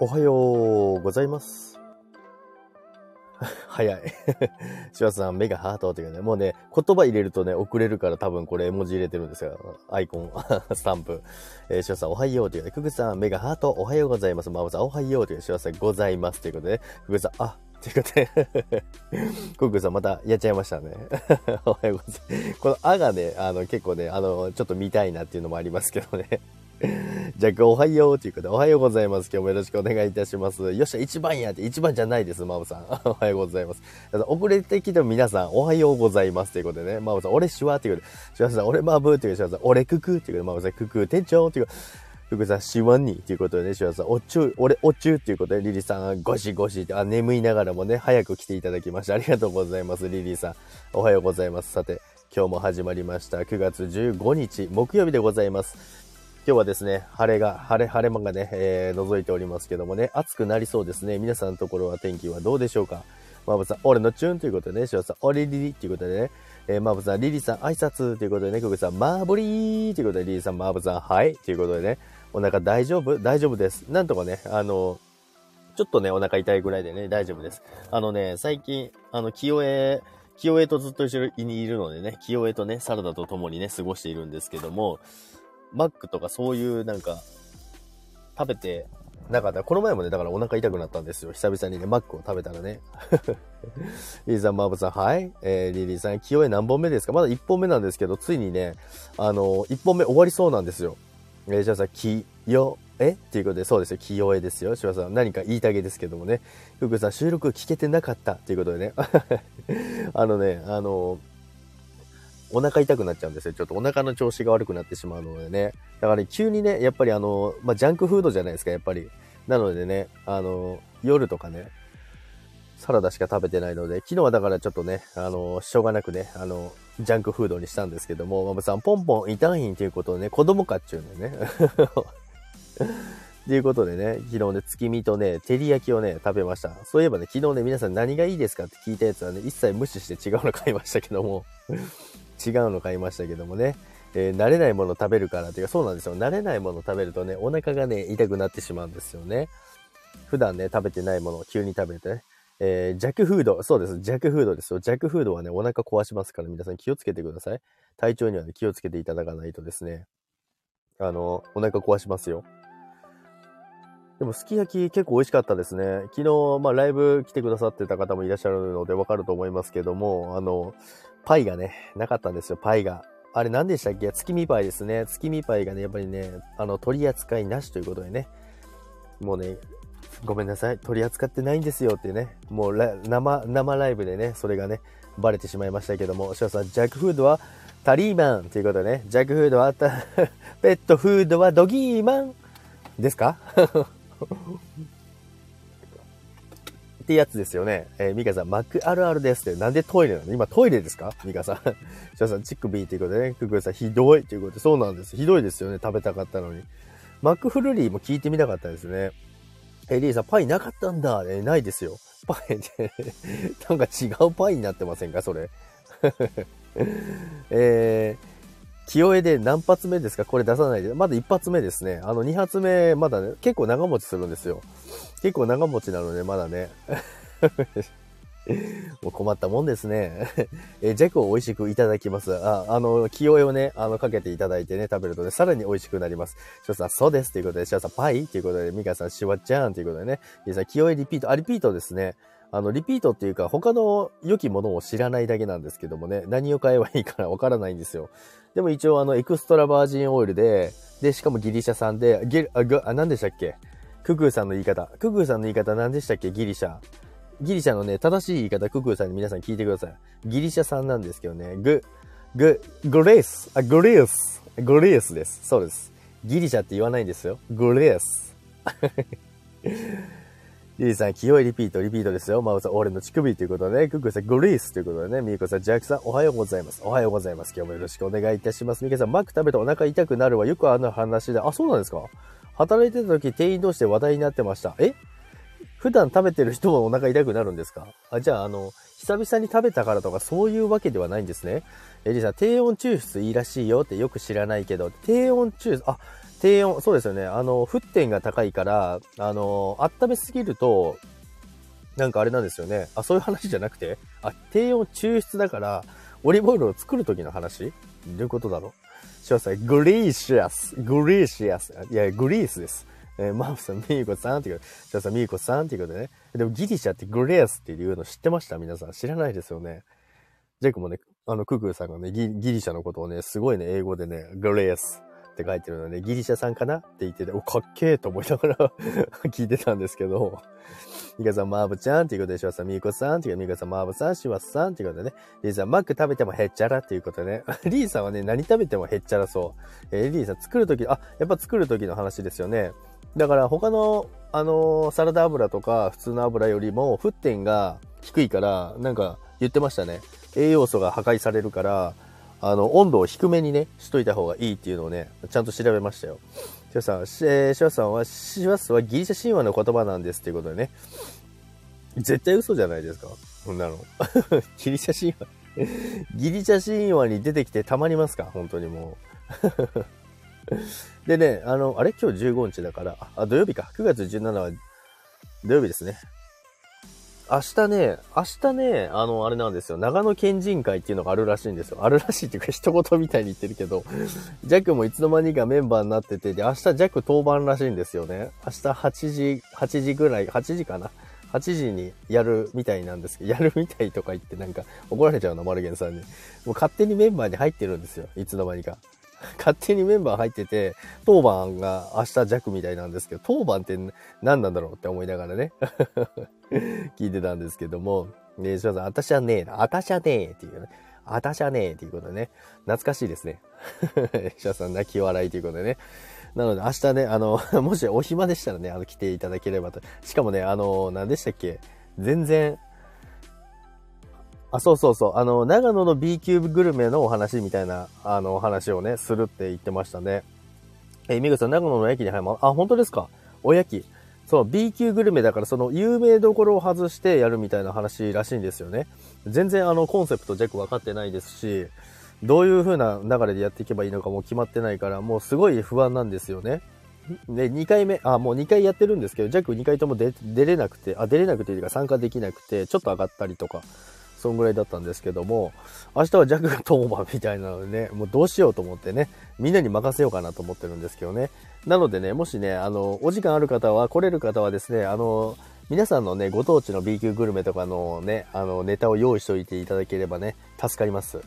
おはようございます。早い。柴田さん、目がハートっていうね、もうね、言葉入れるとね、遅れるから多分これ絵文字入れてるんですよ。アイコン、スタンプ。えー、柴田さん、おはようというね、くぐさん、目がハート、おはようございます。まぶさん、おはようという柴田さん、ございます。ということで、ね、くぐさん、あ、ということで、クックさんまたやっちゃいましたね。おはようございます。このあがね、あの結構ね、あの、ちょっと見たいなっていうのもありますけどね。じゃあ、おはようということで、おはようございます。今日もよろしくお願いいたします。よっしゃ、一番やって、一番じゃないです、マブさん。おはようございます。遅れてきても皆さん、おはようございます。ということでね、マブさん、俺シュワっていうことで、シュワさん、俺マブっていうことで、俺ククっていうことで、マブさん、クク店長っていうことで、福さん、シワンにということでね、シワさん、おちゅう、俺、おちゅうっていうことで、リリーさん、ゴシゴシって、あ、眠いながらもね、早く来ていただきました。ありがとうございます、リリーさん。おはようございます。さて、今日も始まりました。9月15日、木曜日でございます。今日はですね、晴れが、晴れ、晴れ間がね、えー、覗いておりますけどもね、暑くなりそうですね。皆さんのところは天気はどうでしょうか？マブさん、俺のチューンということでね、シワさん、俺リリということでね、えー、マブさん、リリさん、挨拶ということでね、クグさん、マーブリーということで、リリさん、マーブさん、はいということでね、お腹大丈夫？大丈夫です。なんとかね、あの、ちょっとね、お腹痛いぐらいでね、大丈夫です。あのね、最近、あの、清江、清江とずっと一緒にいるのでね、清江とね、サラダと共にね、過ごしているんですけども、マックとかそういうなんか、食べてなかった。この前もね、だからお腹痛くなったんですよ。久々にね、マックを食べたらね。リーさん、マーブさん、はい。えー、リリーさん、清江何本目ですか？まだ1本目なんですけど、ついにね、あの1本目終わりそうなんですよ。えー、じゃあさん、きよえ？っていうことで、そうですよ。清江ですよ。柴さん、何か言いたげですけどもね。ふくさん、収録聞けてなかったっていうことでね。あのね、あのお腹痛くなっちゃうんですよ。ちょっとお腹の調子が悪くなってしまうのでね。だから、ね、急にね、やっぱりあの、まあ、ジャンクフードじゃないですか、やっぱり。なのでね、あの、夜とかね、サラダしか食べてないので、昨日はだからちょっとね、あの、しょうがなくね、あの、ジャンクフードにしたんですけども、マブさん、ポンポン痛いんということをね、子供かっちゅうんでね。ということでね、昨日ね、月見とね、照り焼きをね、食べました。そういえばね、昨日ね、皆さん何がいいですかって聞いたやつはね、一切無視して違うの買いましたけども、違うの買いましたけどもね、えー、慣れないもの食べるからっていうか、そうなんですよ。慣れないもの食べるとね、お腹がね、痛くなってしまうんですよね。普段ね、食べてないものを急に食べてね。えー、ジャックフード。そうです。ジャックフードですよ。ジャックフードはね、お腹壊しますから、皆さん気をつけてください。体調にはね、気をつけていただかないとですね、あの、お腹壊しますよ。でも、すき焼き結構美味しかったですね。昨日、まあ、ライブ来てくださってた方もいらっしゃるのでわかると思いますけども、あの、パイがね、なかったんですよ、パイが。あれ何でしたっけ？月見パイですね。月見パイがね、やっぱりね、あの、取り扱いなしということでね。もうね、ごめんなさい。取り扱ってないんですよってね。もう生、生ライブでね、それがね、バレてしまいましたけども、しさん、ジャックフードはタリーマンということでね、ジャックフードは ペットフードはドギーマンですか？ってやつですよね。えー、ミカさん、マックあるあるですって。なんでトイレなの？今トイレですか？ミカさん。シャさん、チックビーということでね、クックさん、ひどいということで、そうなんです。ひどいですよね。食べたかったのに。マックフルリーも聞いてみたかったですね。えー、リーさん、パイなかったんだ。えー、ないですよ。パイって なんか違うパイになってませんか？それ。えー、清江で何発目ですか？これ出さないで。まだ一発目ですね。あの、二発目、まだね、結構長持ちするんですよ。結構長持ちなので、まだね。もう困ったもんですね。え、ジャクを美味しくいただきます。あ、あの、清江をね、あの、かけていただいてね、食べるとね、さらに美味しくなります。ショさん、そうです。ということで、ショさん、パイということで、ミカさん、シワちゃんということでね、ミカさん、清江リピート。あ、リピートですね。あの、リピートっていうか、他の良きものを知らないだけなんですけどもね、何を買えばいいかわからないんですよ。でも一応、あの、エクストラバージンオイルで、で、しかもギリシャ産で、ゲあ、あ、何でしたっけ？ククーさんの言い方。ククーさんの言い方何でしたっけ？ギリシャ。ギリシャのね、正しい言い方、ククーさんに皆さん聞いてください。ギリシャ産なんですけどね、グ、グ、グレース、あ、グレース、グレースです。そうです。ギリシャって言わないんですよ。グレース。リリーさん、清いリピート、リピートですよ。マウさん、俺の乳首ということでね、クックさん、グリースということでね、ミーコさん、ジャックさん、おはようございます。おはようございます。今日もよろしくお願いいたします。ミケさん、マック食べてお腹痛くなるはよくあの話で、あ、そうなんですか？働いてた時、店員同士で話題になってました。え？普段食べてる人もお腹痛くなるんですか？あ、じゃあ、あの、久々に食べたからとかそういうわけではないんですね。えリさん、低温抽出いいらしいよってよく知らないけど、低温抽出、あ、低温、そうですよね。あの、沸点が高いから、あの、温めすぎると、なんかあれなんですよね。あ、そういう話じゃなくて、あ、低温抽出だから、オリーブオイルを作る時の話？どういうことだろう？詳細、グリーシアス、グリーシアス。いや、グリースです。えーマーフさん、ミーコさんっていうことで、ミーコさんっていうことでね。でもギリシャってグレースっていうの知ってました？皆さん。知らないですよね。ジェイクもね、あの、ククーさんがねギ、ギリシャのことをね、すごいね、英語でね、グレースって書いてるので、ギリシャさんかなって言ってて、お、かっけーと思いながら 聞いてたんですけど、ミカさん、マーブちゃんっていうことで、シワさん、ミーコさんっていうミカさん、マーブさん、シワさんっていうことでね、リーさん、マック食べてもへっちゃらっていうことでね、リーさんはね、何食べてもへっちゃらそう。えーリーさん、作るとき、あ、やっぱ作るときの話ですよね。だから他の、あのーサラダ油とか普通の油よりも沸点が低いから、なんか言ってましたね。栄養素が破壊されるから、あの、温度を低めにね、しといた方がいいっていうのをね、ちゃんと調べましたよ。シュワさん、えーシュワさんは、シュワスはギリシャ神話の言葉なんですっていうことでね。絶対嘘じゃないですか。そんなの。ギリシャ神話。ギリシャ神話に出てきてたまりますか？本当にもう。でね、あの、あれ？今日15日だから、あ、土曜日か。9月17は土曜日ですね。明日ね、明日ね、あの、あれなんですよ。長野県人会っていうのがあるらしいんですよ。あるらしいっていうか、一言みたいに言ってるけど、ジャックもいつの間にかメンバーになってて、で、明日ジャック当番らしいんですよね。明日8時、8時ぐらい、8時かな？8時にやるみたいなんですけど、やるみたいとか言ってなんか怒られちゃうな、マルゲンさんに。もう勝手にメンバーに入ってるんですよ。いつの間にか。勝手にメンバー入ってて、当番が明日弱みたいなんですけど、当番って何なんだろうって思いながらね、聞いてたんですけども、ね、しさん、あたしはねえな、あたしはねえっていうね、あたしはねえっていうことでね、懐かしいですね。しさん、泣き笑いということでね。なので明日ね、あの、もしお暇でしたらね、あの、来ていただければと。しかもね、あの、何でしたっけ？全然、あ、そうそうそう。あの、長野の B 級グルメのお話みたいな、あの、お話をね、するって言ってましたね。えー、みぐさん、長野の駅に入ります。あ、本当ですか？おやき。そう、B 級グルメだから、その、有名どころを外してやるみたいな話らしいんですよね。全然、あの、コンセプト、ジャック分かってないですし、どういう風な流れでやっていけばいいのかもう決まってないから、もうすごい不安なんですよね。で、2回目、あ、もう2回やってるんですけど、ジャック2回とも出出れなくて、あ、出れなくていうか参加できなくて、ちょっと上がったりとか、そんぐらいだったんですけども、明日はジャックがトーマみたいなのでね、もうどうしようと思ってね、みんなに任せようかなと思ってるんですけどね。なのでね、もしね、あの、お時間ある方は、来れる方はですね、あの、皆さんのね、ご当地の B 級グルメとかのね、あの、ネタを用意しておいていただければね、助かります。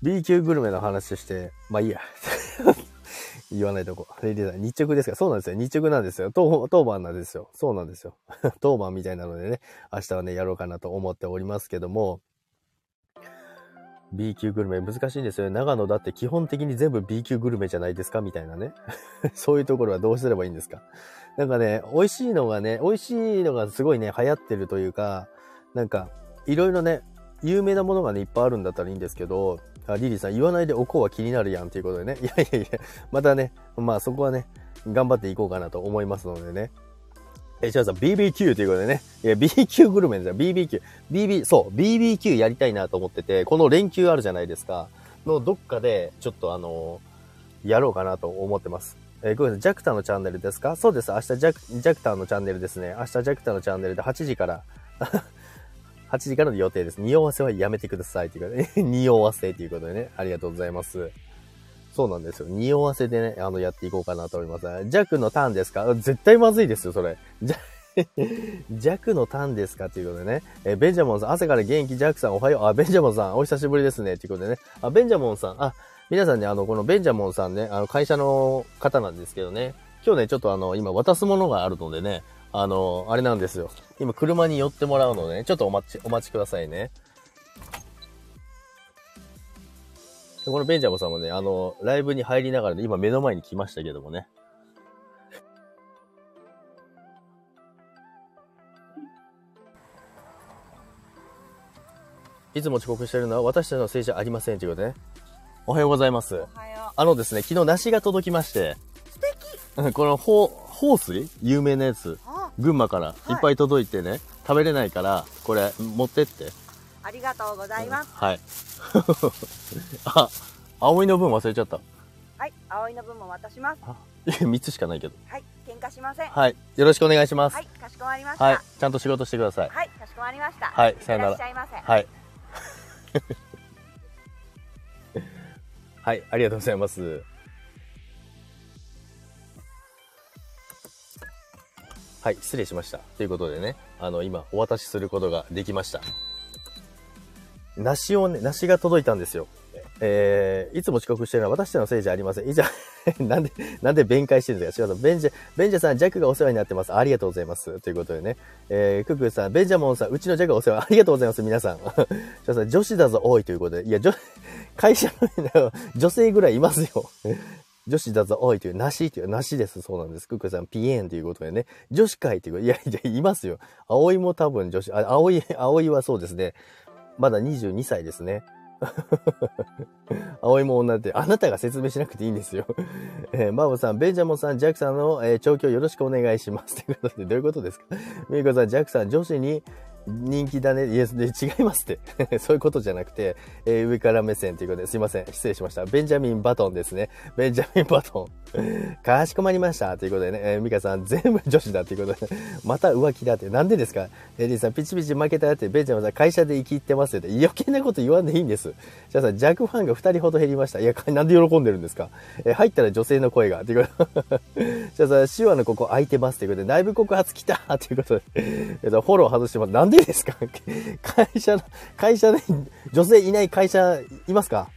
B 級グルメの話して、まあいいや。言わないとこ。レディさん日直ですか？そうなんですよ。日直なんですよ。当当番なんですよ。そうなんですよ。当番みたいなのでね、明日はね、やろうかなと思っておりますけども、B 級グルメ難しいんですよね。長野だって基本的に全部 B 級グルメじゃないですか？みたいなね。そういうところはどうすればいいんですか？なんかね、美味しいのがね、美味しいのがすごいね、流行ってるというか、なんか、いろいろね、有名なものがね、いっぱいあるんだったらいいんですけど、あリリーさん、言わないでおこうは気になるやんっていうことでね。いやいやいや、またね、まあそこはね、頑張っていこうかなと思いますのでね。え、違うさ、BBQ ということでね。いや、BQ グルメですよ。BBQ。BB、そう、BBQ やりたいなと思ってて、この連休あるじゃないですか。のどっかで、ちょっとあのやろうかなと思ってます。えー、ごめんなさい、ジャクタのチャンネルですか？そうです。明日ジャク、ジャクタのチャンネルですね。明日ジャクタのチャンネルで8時から、8時からの予定です。匂わせはやめてください。ということで、ね、匂わせということでね、ありがとうございます。そうなんですよ。匂わせでね、あの、やっていこうかなと思います。ジャクのターンですか？絶対まずいですよ、それ。ジャジャクのターンですかということでね。えベンジャモンさん、朝から元気、ジャックさんおはよう。あ、ベンジャモンさん、お久しぶりですね。ということでね。あ、ベンジャモンさん、あ、皆さんね、あの、このベンジャモンさんね、あの、会社の方なんですけどね。今日ね、ちょっとあの、今渡すものがあるのでね、あの、あれなんですよ。今、車に寄ってもらうのでね、ちょっとお待ち、お待ちくださいね。このベンジャモンさんもね、あの、ライブに入りながらで、今目の前に来ましたけどもね。いつも遅刻してるのは私たちのせいじゃありませんということでね。おはようございます。あのですね、昨日梨が届きまして、素敵うんこのほう、豊水？有名なやつ、あ群馬からいっぱい届いてね、食べれないから、これ持ってって。ありがとうございます。はい。あ、葵の分忘れちゃった。はい、葵の分も渡します。いや、3つしかないけど。はい、喧嘩しません。はい。よろしくお願いします。はい、かしこまりました。はいは。ちゃんと仕事してください。い、かしこまりました。はいさよなら。はい。はい、ありがとうございます。はい、失礼しました。ということでね、あの、今、お渡しすることができました。梨をね、梨が届いたんですよ。えー、いつも遅刻してるのは私のせいじゃありません。いざ、なんで、なんで弁解してるんですか？違うベンジャ、ベンジャさん、ジャックがお世話になってます。ありがとうございます。ということでね。えー、ククさん、ベンジャモンさん、うちのジャックがお世話、ありがとうございます。皆さん。じゃあさん、女子だぞ、多いということで。いや、女、会社の女性ぐらいいますよ。女子だぞ、多いという、なしという、なしです。そうなんです。クックさん、ピエンということでね。女子会ということで、いやいや、いますよ。葵も多分女子、あ、葵、葵はそうですね。まだ22歳ですね。葵も女って、あなたが説明しなくていいんですよ。えー、マーボさん、ベンジャモンさん、ジャックさんの、えー調教よろしくお願いします。ということで、どういうことですか？ミーコさん、ジャックさん、女子に人気だね。いや、で違いますって。そういうことじゃなくて、えー上から目線ということで、すいません。失礼しました。ベンジャミン・バトンですね。ベンジャミン・バトン。かしこまりました。ということでね、えーミカさん、全部女子だということで、また浮気だって。なんでですか？エリーさん、ピチピチ負けたって、ベンジャミンさん、会社で生きってますって。余計なこと言わんでいいんです。じゃあさん、ジャクファンが2人ほど減りました。いや、なんで喜んでるんですか？えー入ったら女性の声が。ということでじゃあさ、手話のここ空いてますということで、内部告発来たということで、えっとフォロー外してます。なんでですか？会社の、会社で女性いない会社いますか？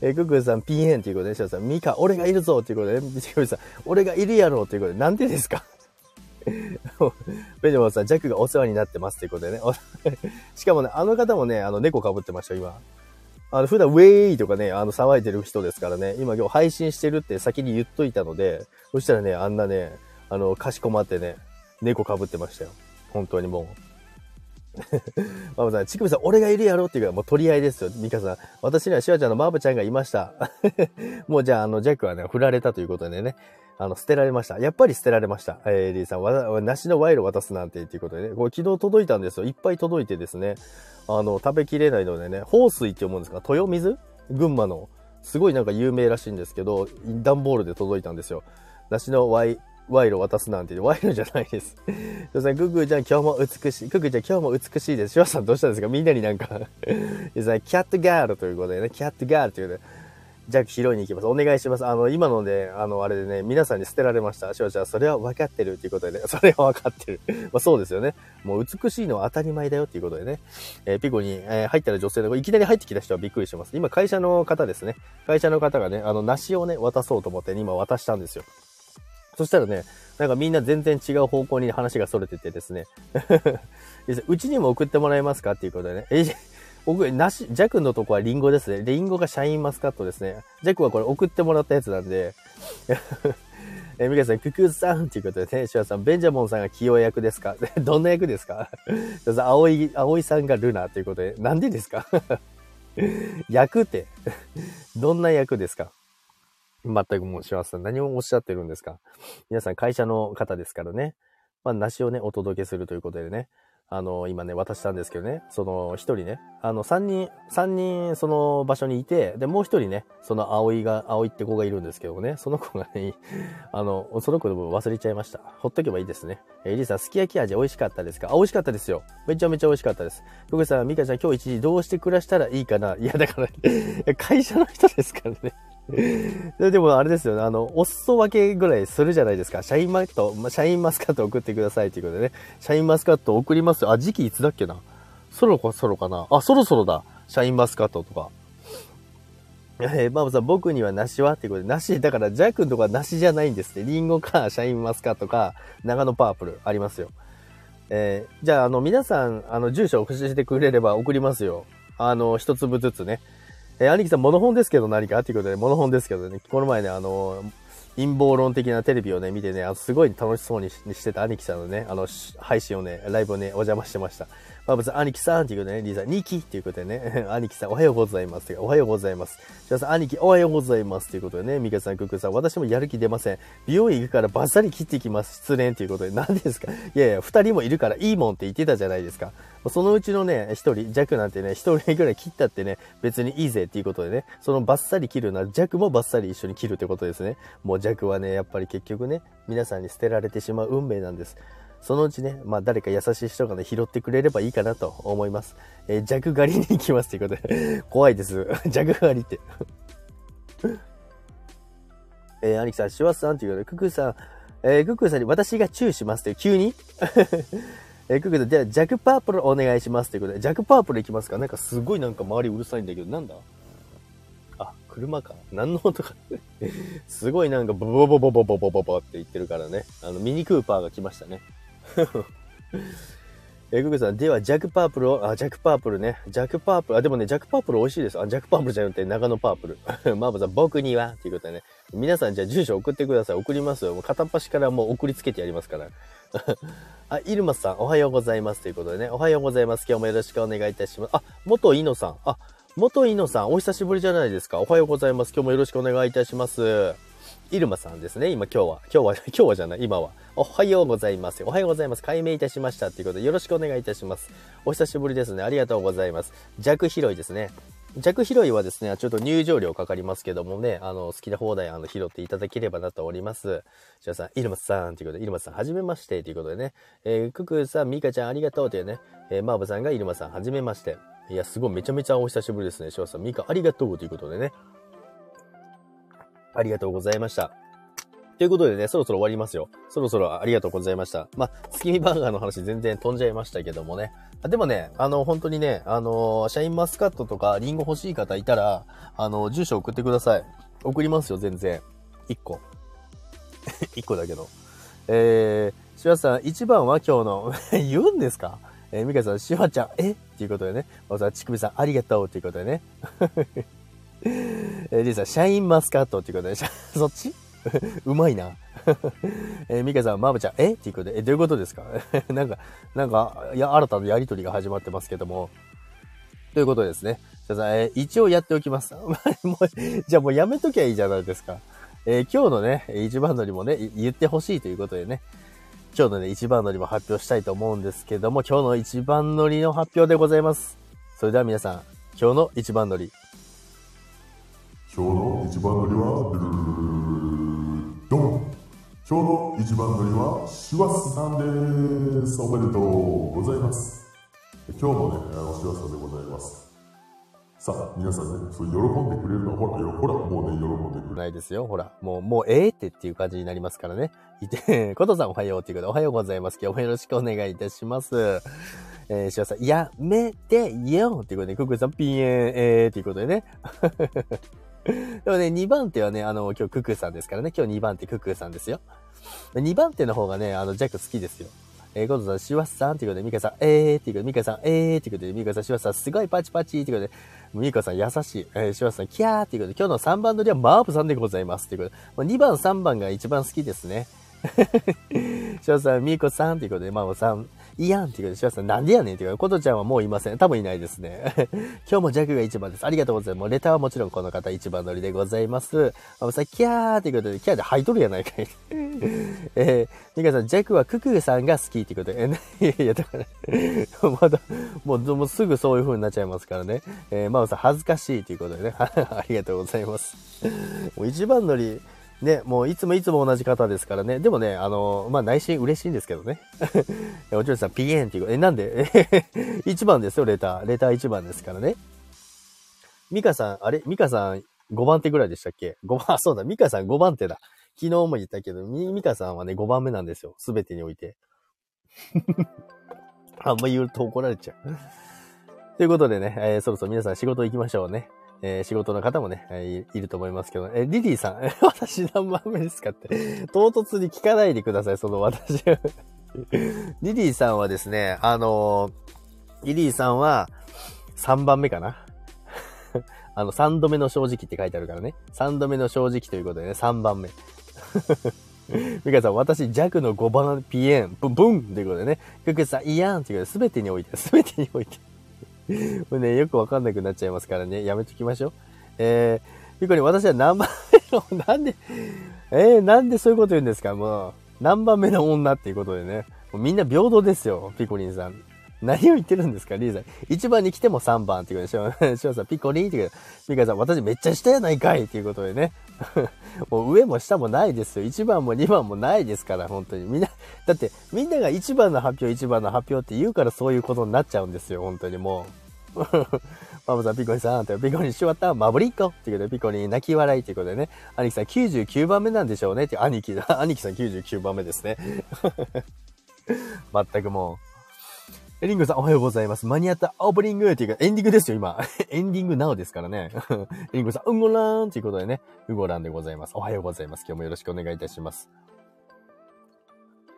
え、クックさん、ピエンということで、シャさん、ミカ、俺がいるぞということで、ね、ビチコさん、俺がいるやろということで、なんでですか？ベジャマンさん、ジャックがお世話になってますということでね。しかもね、あの方もね、あの、猫被ってました、今。あの、普段ウェイとかね、あの、騒いでる人ですからね、今今日配信してるって先に言っといたので、そしたらね、あんなね、あの、かしこまってね、猫被ってましたよ。本当にもう。ママさん、ちくびさん、俺がいるやろっていうから、もう取り合いですよ。ミカさん、私にはシュワちゃんのマーブちゃんがいました。もうじゃあ、あの、ジャックはね、振られたということでね、あの、捨てられました。やっぱり捨てられました。えー、リーさん、わ、梨の賄賂渡すなんて、ということでね、これ昨日届いたんですよ。いっぱい届いてですね、あの、食べきれないのでね、放水って思うんですか？豊水？群馬の。すごいなんか有名らしいんですけど、段ボールで届いたんですよ。梨のワイ、賄賂渡すなんて、賄賂じゃないです。そして、グーグーちゃん今日も美しい。ググちゃん今日も美しいです。シュワさんどうしたんですか？みんなになんか すね、キャットガールということでね、キャットガールというね、じゃあ拾いに行きます。お願いします。あの、今ので、あの、あれでね、皆さんに捨てられました。シュワちゃん、それは分かってるっていうことでね、それは分かってる。まあそうですよね。もう美しいのは当たり前だよっていうことでね、えーピコに、えー入ったら女性の、いきなり入ってきた人はびっくりします。今、会社の方ですね。会社の方がね、あの、梨をね、渡そうと思って、ね、今渡したんですよ。そしたらね、なんかみんな全然違う方向に話が逸れててですね。うちにも送ってもらえますかっていうことでね。え、僕、なし、ジャクのとこはリンゴですね。リンゴがシャインマスカットですね。ジャクはこれ送ってもらったやつなんで。え、ミカさん、ククーさんっていうことでね、シュワさん、ベンジャモンさんが起用役ですか？どんな役ですか？青い、青いさんがルナということで、なんでですか？役って、どんな役ですか？全くもう、シュワさん、何をおっしゃってるんですか？皆さん、会社の方ですからね。まあ、梨をね、お届けするということでね。あの、今ね、渡したんですけどね、その一人ね、あの、三人、三人その場所にいて、で、もう一人ね、その葵が、葵って子がいるんですけどね、その子がね、あの、その子の分忘れちゃいました。ほっとけばいいですね。えー、リーさん、すき焼き味美味しかったですか？あ、美味しかったですよ。めちゃめちゃ美味しかったです。ふぐさん、みかちゃん、今日一時どうして暮らしたらいいかな？いや、だから、会社の人ですからね。で でもあれですよね、あの、お裾分けぐらいするじゃないですか。シャインマスカット、シャインマスカット送ってくださいということでね。シャインマスカット送りますよ。あ、時期いつだっけな？そろそろかな？あ、そろそろだ。シャインマスカットとか。えー、ママさん、僕には梨は？っていうことで、梨、だから、ジャックのとこは梨じゃないんですって。リンゴか、シャインマスカットか、長野パープル、ありますよ。えー、じゃあ、あの、皆さん、あの、住所を教えてくれれば送りますよ。あの、一粒ずつね。えー、兄貴さん、モノ本ですけど何かっていうことで、モノ本ですけどね、この前ね、あの、陰謀論的なテレビをね、見てね、あすごい楽しそうにししてた兄貴さんのね、あの、配信をね、ライブをね、お邪魔してました。まあ、別に兄貴さんっていうことでね、リーさん、ニキっていうことでね、兄貴さん、おはようございますって。おはようございます。じゃあさん、兄貴、おはようございます。ということでね、ミカさん、クックさん、私もやる気出ません。美容院行くからバッサリ切ってきます。失恋ということで、何ですか？いやいや、二人もいるからいいもんって言ってたじゃないですか。そのうちのね、一人、弱なんてね、一人ぐらい切ったってね、別にいいぜっていうことでね、そのバッサリ切るなら弱もバッサリ一緒に切るってことですね。もう弱はね、やっぱり結局ね、皆さんに捨てられてしまう運命なんです。そのうちね、まあ誰か優しい人がね、拾ってくれればいいかなと思います。えー、弱狩りに行きますということで、怖いです。弱狩りって えー、兄貴さん、シュワスさんということで、ククさん、えー、ククさんに私がチューしますという、急に？えー、ククさん、じゃあ、ジャクパープルお願いしますということで、ジャクパープルいきますか？なんかすごいなんか周りうるさいんだけど、なんだ？あ、車か。何の音かすごいなんかボボボボボボボボボって言ってるからね。あの、ミニクーパーが来ましたね。えククさん、では、ジャックパープルを、あ、ジャックパープルね。ジャックパープル、あ、でもね、ジャックパープル美味しいです。あ、ジャックパープルじゃなくて、長野パープル。マーブさん、僕には、ということでね。皆さん、じゃあ、住所送ってください。送りますよ。もう片っ端からもう送りつけてやりますから。あ、イルマスさん、おはようございます。ということでね。おはようございます。今日もよろしくお願いいたします。あ、元イノさん。あ、元イノさん、お久しぶりじゃないですか。おはようございます。今日もよろしくお願いいたします。イルマさんですね。今、今日は。今日は、今日はじゃない、今は。おはようございます。おはようございます。解明いたしました。ということで、よろしくお願いいたします。お久しぶりですね。ありがとうございます。弱拾いですね。弱拾いはですね、ちょっと入場料かかりますけどもね、あの、好きな放題、あの、拾っていただければなとおります。じゃあさん、イルマさんということで、イルマさん、はじめまして、ということでね、えー、ククさん、ミカちゃん、ありがとうというね、えー、マーブさんがイルマさん、はじめまして。いや、すごい、めちゃめちゃお久しぶりですね。ショさん、ミカ、ありがとうということでね。ありがとうございました。ということでね、そろそろ終わりますよ。そろそろありがとうございました。まあ、月見バーガーの話全然飛んじゃいましたけどもね。でもね、あの、本当にね、あの、シャインマスカットとかリンゴ欲しい方いたら、あの、住所送ってください。送りますよ、全然。1個。1個だけど。えー、シワさん、1番は今日の 言うんですか？えー、ミカさん、シワちゃん、え？っていうことでね。まさ、ちくびさん、ありがとうっていうことでね。えー、リーさん、シャインマスカットっていうことで、そっち？うまいな。えー、ミカさん、マブちゃん、え？っていうことで、え、どういうことですか？なんか、なんか、いや、新たなやりとりが始まってますけども。ということですね。じゃあ、えー、一応やっておきます。もうじゃあもうやめときゃいいじゃないですか。えー、今日のね、一番乗りもね、言ってほしいということでね。今日のね、一番乗りも発表したいと思うんですけども、今日の一番乗りの発表でございます。それでは皆さん、今日の一番乗り。今日の一番乗りは、どうも今日の一番乗りはシワスさんですおめでとうございます今日もねあのシワスさんでございますさあ皆さんねそう喜んでくれるのほらほらもうね喜んでくれるないですよほらもうもうええってっていう感じになりますからねいてことさんおはようっていうことでおはようございます今日もよろしくお願いいたしますえー、シワさん、やめてよっていうことで、クックさん、ピンエン、えー、っていうことでね。でもね、2番手はね、あの、今日クックさんですからね。今日2番手クックさんですよ。2番手の方がね、あの、ジャック好きですよ。えー、今度さん、シュワッさんっていうことで、ミカさん、えーっていうことで、ミカさん、えーっていうことで、ミカさん、シュワッさん、すごいパチパチっていうことで、ミカさん優しい。えー、シワッさん、キャーっていうことで、今日の3番乗りはマープさんでございますっていうことで、2番、3番が一番好きですね。シュワッさん、ミーコさんっていうことで、マープさん、いやんっていうか、シワさん、なんでやねんっていうか、ことちゃんはもういません。多分いないですね。今日もジャックが一番です。ありがとうございます。もうレターはもちろんこの方一番乗りでございます。あ、さ、キャーっていうことで、キャーで吐いとるやないかい。えー、ミカさん、ジャックはククさんが好きってことで、え、いや、だからまだ、もう、もうすぐそういう風になっちゃいますからね。えー、マウさん、恥ずかしいということでね。ありがとうございます。もう一番乗り、ね、もういつもいつも同じ方ですからね。でもね、あの、まあ、内心嬉しいんですけどね。お嬢さん、ピエンっていう、え、なんで？え、1番ですよ、レター。レター1番ですからね。ミカさん、あれ？ミカさん5番手ぐらいでしたっけ ?5 番、そうだ、ミカさん5番手だ。昨日も言ったけど、ミミカさんはね、5番目なんですよ。すべてにおいて。あんま言うと怒られちゃう。ということでね、えー、そろそろ皆さん仕事行きましょうね。えー、仕事の方もね、えー、いると思いますけど、え、リリーさん、私何番目ですかって、唐突に聞かないでください、その私。リリーさんはですね、あのリリーさんは3番目かな。あの、3度目の正直って書いてあるからね。3度目の正直ということでね、3番目。ミカさん、私、弱の5番ピエン、ブンブンということでね、ククさん、いやんということで、すべてにおいて、すべてにおいて。もうね、よくわかんなくなっちゃいますからね、やめときましょう。えー、ピコリン、私は何番目の、なんで、えー、なんでそういうこと言うんですか？もう、何番目の女っていうことでね。もうみんな平等ですよ、ピコリンさん。何を言ってるんですか、リーさん。1番に来ても3番っていうことで、しょ うさん、ピコリンっていうことで、ミカさん、私めっちゃ下やないかいっていうことでね。もう上も下もないですよ。1番も2番もないですから、本当に。みんな、だって、みんなが1番の発表、1番の発表って言うからそういうことになっちゃうんですよ、本当にもう。ママさん、ピコリンさん、ってピコリンしわったマブリッコっていうことで、ピコリン泣き笑いっていうことでね、兄貴さん99番目なんでしょうねって兄貴、兄貴さん99番目ですね。全くもう。リングさんおはようございます。間に合ったオープニングっていうかエンディングですよ、今。エンディングなおですからね。リングさん、うんごらーんということでね、うごらんでございます。おはようございます。今日もよろしくお願いいたします。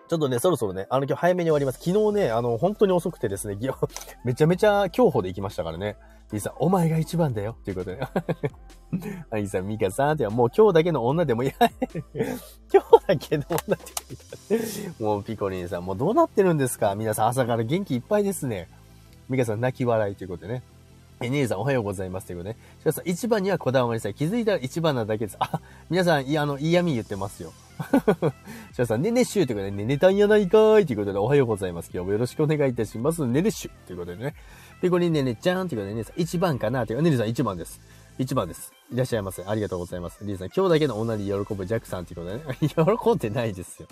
ちょっとね、そろそろね、あの今日早めに終わります。昨日ね、あの、本当に遅くてですね、めちゃめちゃ競歩で行きましたからね。リーさん、お前が一番だよ。ということで。アニさん、ミカさんって、もう今日だけの女でもいや、今日だけの女ってもうピコリンさん、もうどうなってるんですか？皆さん朝から元気いっぱいですね。ミカさん、泣き笑いということでね。え、姉さんおはようございます。ということでね。しかし一番にはこだわりさ。気づいたら一番なだけです。あ、皆さん、いや、あの、嫌味言ってますよ。しかさん、ねねしゅうということで、ねねたんやないかーいということで、おはようございます。今日もよろしくお願いいたします。ねねしゅということでね。で、これねねちゃんっていうことでね、1番かなっていうか、ねねさん1番です。1番です。いらっしゃいませ。ありがとうございます。リーさん、今日だけの女に喜ぶジャックさんっていうことでね。喜んでないですよ。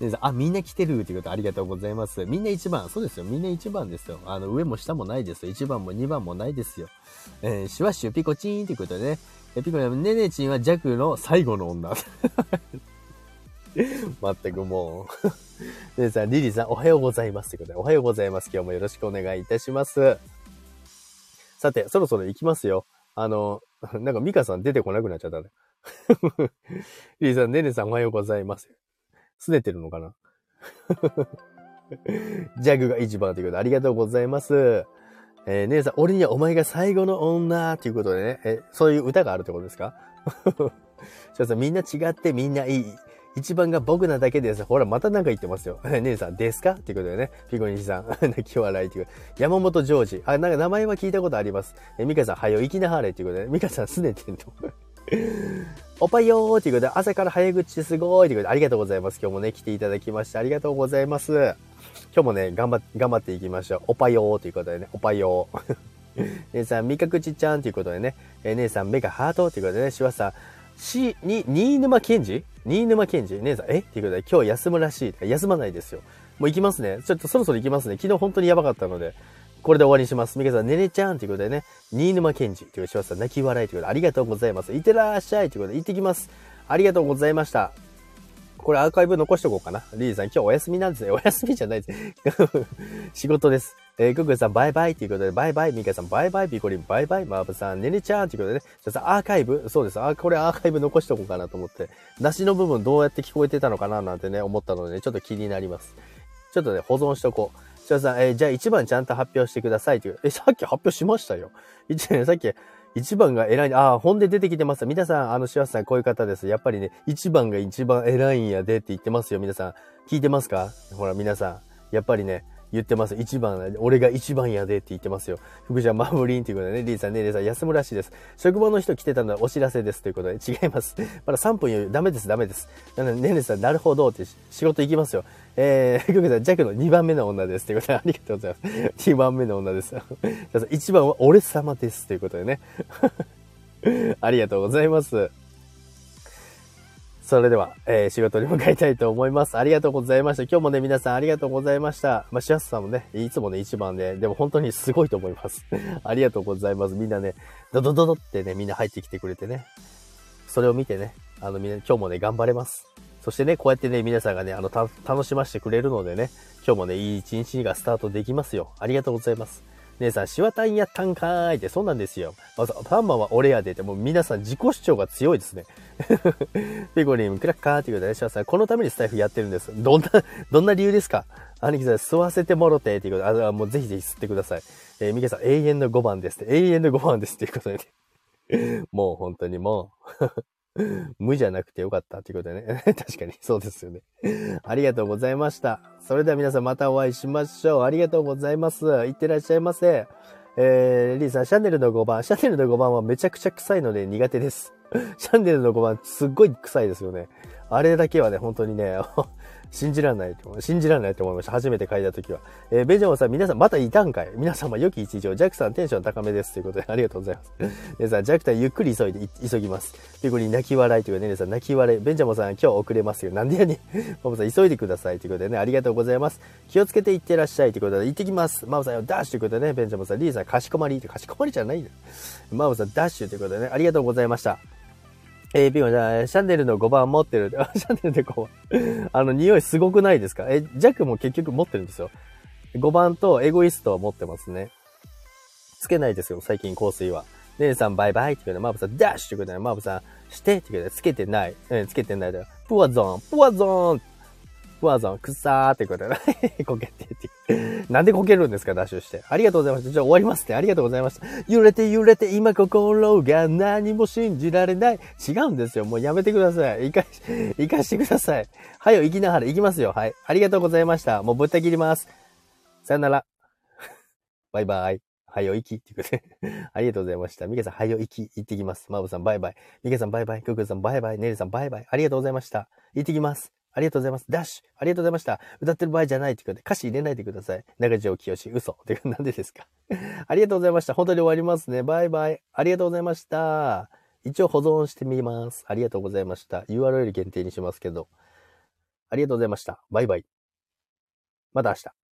リーさん、あ、みんな来てるっていうことありがとうございます。みんな1番。そうですよ。みんな1番ですよ。あの、上も下もないですよ。1番も2番もないですよ。えー、シュワシュピコチーンっていうことでね。えピコねねねちんはジャックの最後の女。全くもう 皆さん、リリーさん、おはようございます。ということで、おはようございます。今日もよろしくお願いいたします。さて、そろそろ行きますよ。あの、なんかミカさん出てこなくなっちゃったね。リリーさん、ねねさん、おはようございます。拗ねてるのかな？ジャグが一番ということで、ありがとうございます。えー、姉さん、俺にはお前が最後の女ということでね、えそういう歌があるってことですかしょさん、みんな違ってみんないい。一番が僕なだけです。ほら、またなんか言ってますよ。姉さん、ですか？っていうことでね。ピコニシさん、泣き笑いっていう。山本ジョージ。あ、なんか名前は聞いたことあります。え、ミカさん、はよ、行きなはれっていうことで、ね、ミカさん、すねてんの。おぱよーっていうことで、朝から早口すごいっていうことで、ありがとうございます。今日もね、来ていただきまして、ありがとうございます。今日もね、頑張って、頑張っていきましょう。おぱよーということでね、おぱよー。姉さん、味覚ちちゃんということでね、え姉さん、目がハートということでね、しわさん、し、に、新沼賢治新沼賢治姉さん、え？っていうことで、今日休むらしい。休まないですよ。もう行きますね。ちょっとそろそろ行きますね。昨日本当にやばかったので、これで終わりにします。ミカさん、ねねちゃんということでね、新沼賢治というしわさん、泣き笑いということで、ありがとうございます。いってらっしゃいということで、行ってきます。ありがとうございました。これアーカイブ残しとこうかな。リーさん、今日お休みなんですね。お休みじゃないです。仕事です。えー、クックさん、バイバイということで、バイバイ。ミカさん、バイバイ。ピコリン、バイバイ。マーブさん、ネネちゃんということでね。じゃあ、アーカイブそうです。あ、これアーカイブ残しとこうかなと思って。梨の部分どうやって聞こえてたのかななんてね、思ったので、ね、ちょっと気になります。ちょっとね、保存しとこう。じゃあさん、えー、じゃあ1番ちゃんと発表してくださいという。え、さっき発表しましたよ。1年、さっき一番が偉い。あ、本で出てきてます。皆さん、あの、シワさん、こういう方です。やっぱりね、一番が一番偉いんやでって言ってますよ。皆さん、聞いてますか？ほら、皆さん。やっぱりね、言ってます。一番、俺が一番やでって言ってますよ。福ちゃん、マブリンっていうことでね、リーさん、ねリーさん、休むらしいです。職場の人来てたのはお知らせですということで、違います。まだ3分余裕、ダメです、ダメです。なので、ねリーさん、なるほどって仕事行きますよ。えー、福ちゃん、弱の2番目の女です。ということで、ありがとうございます。2番目の女です。1番は俺様です。ということでね。ありがとうございます。それでは、えー、仕事に向かいたいと思います。ありがとうございました。今日もね、皆さんありがとうございました。まあ、シャスさんもね、いつもね、一番で、でも本当にすごいと思います。ありがとうございます。みんなね、ドドドドってね、みんな入ってきてくれてね。それを見てね、あの、みんな、今日もね、頑張れます。そしてね、こうやってね、皆さんがね、あの、楽しませてくれるのでね、今日もね、いい一日がスタートできますよ。ありがとうございます。姉さん、シワタンやったんかーいって、そうなんですよ。まず、パンマンは俺やでって、もう皆さん自己主張が強いですね。ピコリン、クラッカーっていうことで、シワさん、このためにスタイフやってるんです。どんな、どんな理由ですか？兄貴さん、吸わせてもろて、っていうことで、あ、もうぜひぜひ吸ってください。えー、ミケさん、永遠の5番ですって、永遠の5番ですっていうことで、ね、もう本当にもう 無じゃなくてよかったっていうことでね。確かに、そうですよね。ありがとうございました。それでは皆さんまたお会いしましょう。ありがとうございます。いってらっしゃいませ。えー、リーさん、シャネルの5番。シャネルの5番はめちゃくちゃ臭いので苦手です。シャネルの5番、すっごい臭いですよね。あれだけはね、本当にね、信じられないと。信じられないと思いました。初めて書いたときは。えーベンジャモンさん、皆さん、またいたんかい？皆様、良き一日を。ジャックさん、テンション高めです。ということで、ありがとうございます。皆さん、ジャックさん、ゆっくり急いで、い急ぎます。ピコリン、泣き笑いというかね、皆さん、泣き笑い。ベンジャモンさん、今日遅れますよ。なんでやねん。マモさん、急いでください。ということでね、ありがとうございます。気をつけていってらっしゃい。ということで、行ってきます。マモさん、ダッシュということでね、ベンジャモンさん、リーさん、かしこまり。かしこまりじゃないよ。マモさん、ダッシュということでね、ありがとうございました。えー、ピコじゃあ、シャネルの5番持ってる。シャネルで5番。あの、匂いすごくないですか？え、ジャックも結局持ってるんですよ。5番とエゴイストは持ってますね。つけないですよ、最近香水は。ネネさんバイバイって言うのマーブさんダッシュって言うのマーブさんしてって言うのつけてない。うん、つけてないだよ。プワゾン、プワゾンプワゾン、くさーってことで、こけてって。なんでこけるんですか、ダッシュして。ありがとうございました。じゃあ終わりますね。ありがとうございました。揺れて揺れて今心が何も信じられない。違うんですよ。もうやめてください。行かし、行かしてください。はよ、行きながら行きますよ。はい。ありがとうございました。もうぶった切ります。さよなら。バイバイ。はよ、行き。ってことで。ありがとうございました。ミケさん、はよ、行き。行ってきます。マブさん、バイバイ。ミケさん、バイバイ。クックさん、バイバイ。ネリさん、バイバイ。ありがとうございました。行ってきます。ありがとうございます。ダッシュ。ありがとうございました。歌ってる場合じゃないってことで、歌詞入れないでください。中条清、嘘。ってかなんでですか？ありがとうございました。本当に終わりますね。バイバイ。ありがとうございました。一応保存してみます。ありがとうございました。URL 限定にしますけど。ありがとうございました。バイバイ。また明日。